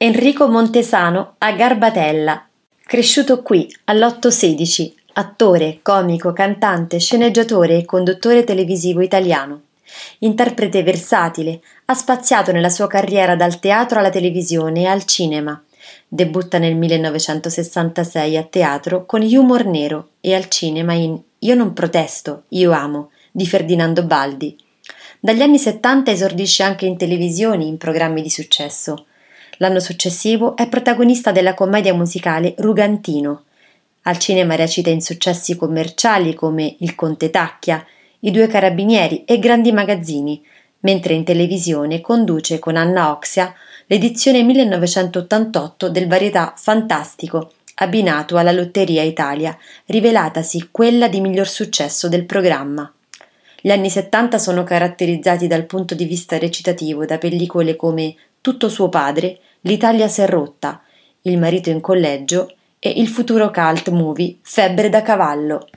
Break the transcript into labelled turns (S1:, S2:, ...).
S1: Enrico Montesano a Garbatella. Cresciuto qui, all'816, attore, comico, cantante, sceneggiatore e conduttore televisivo italiano. Interprete versatile, ha spaziato nella sua carriera dal teatro alla televisione e al cinema. Debutta nel 1966 a teatro con Humor Nero e al cinema in Io non protesto, io amo di Ferdinando Baldi. Dagli anni 70 esordisce anche in televisione in programmi di successo. L'anno successivo è protagonista della commedia musicale Rugantino. Al cinema recita in successi commerciali come Il Conte Tacchia, I Due Carabinieri e Grandi Magazzini, mentre in televisione conduce con Anna Oxia l'edizione 1988 del varietà Fantastico, abbinato alla Lotteria Italia, rivelatasi quella di miglior successo del programma. Gli anni 70 sono caratterizzati dal punto di vista recitativo da pellicole come Tutto suo padre, L'Italia s'è rotta, Il marito in collegio e il futuro cult movie Febbre da cavallo.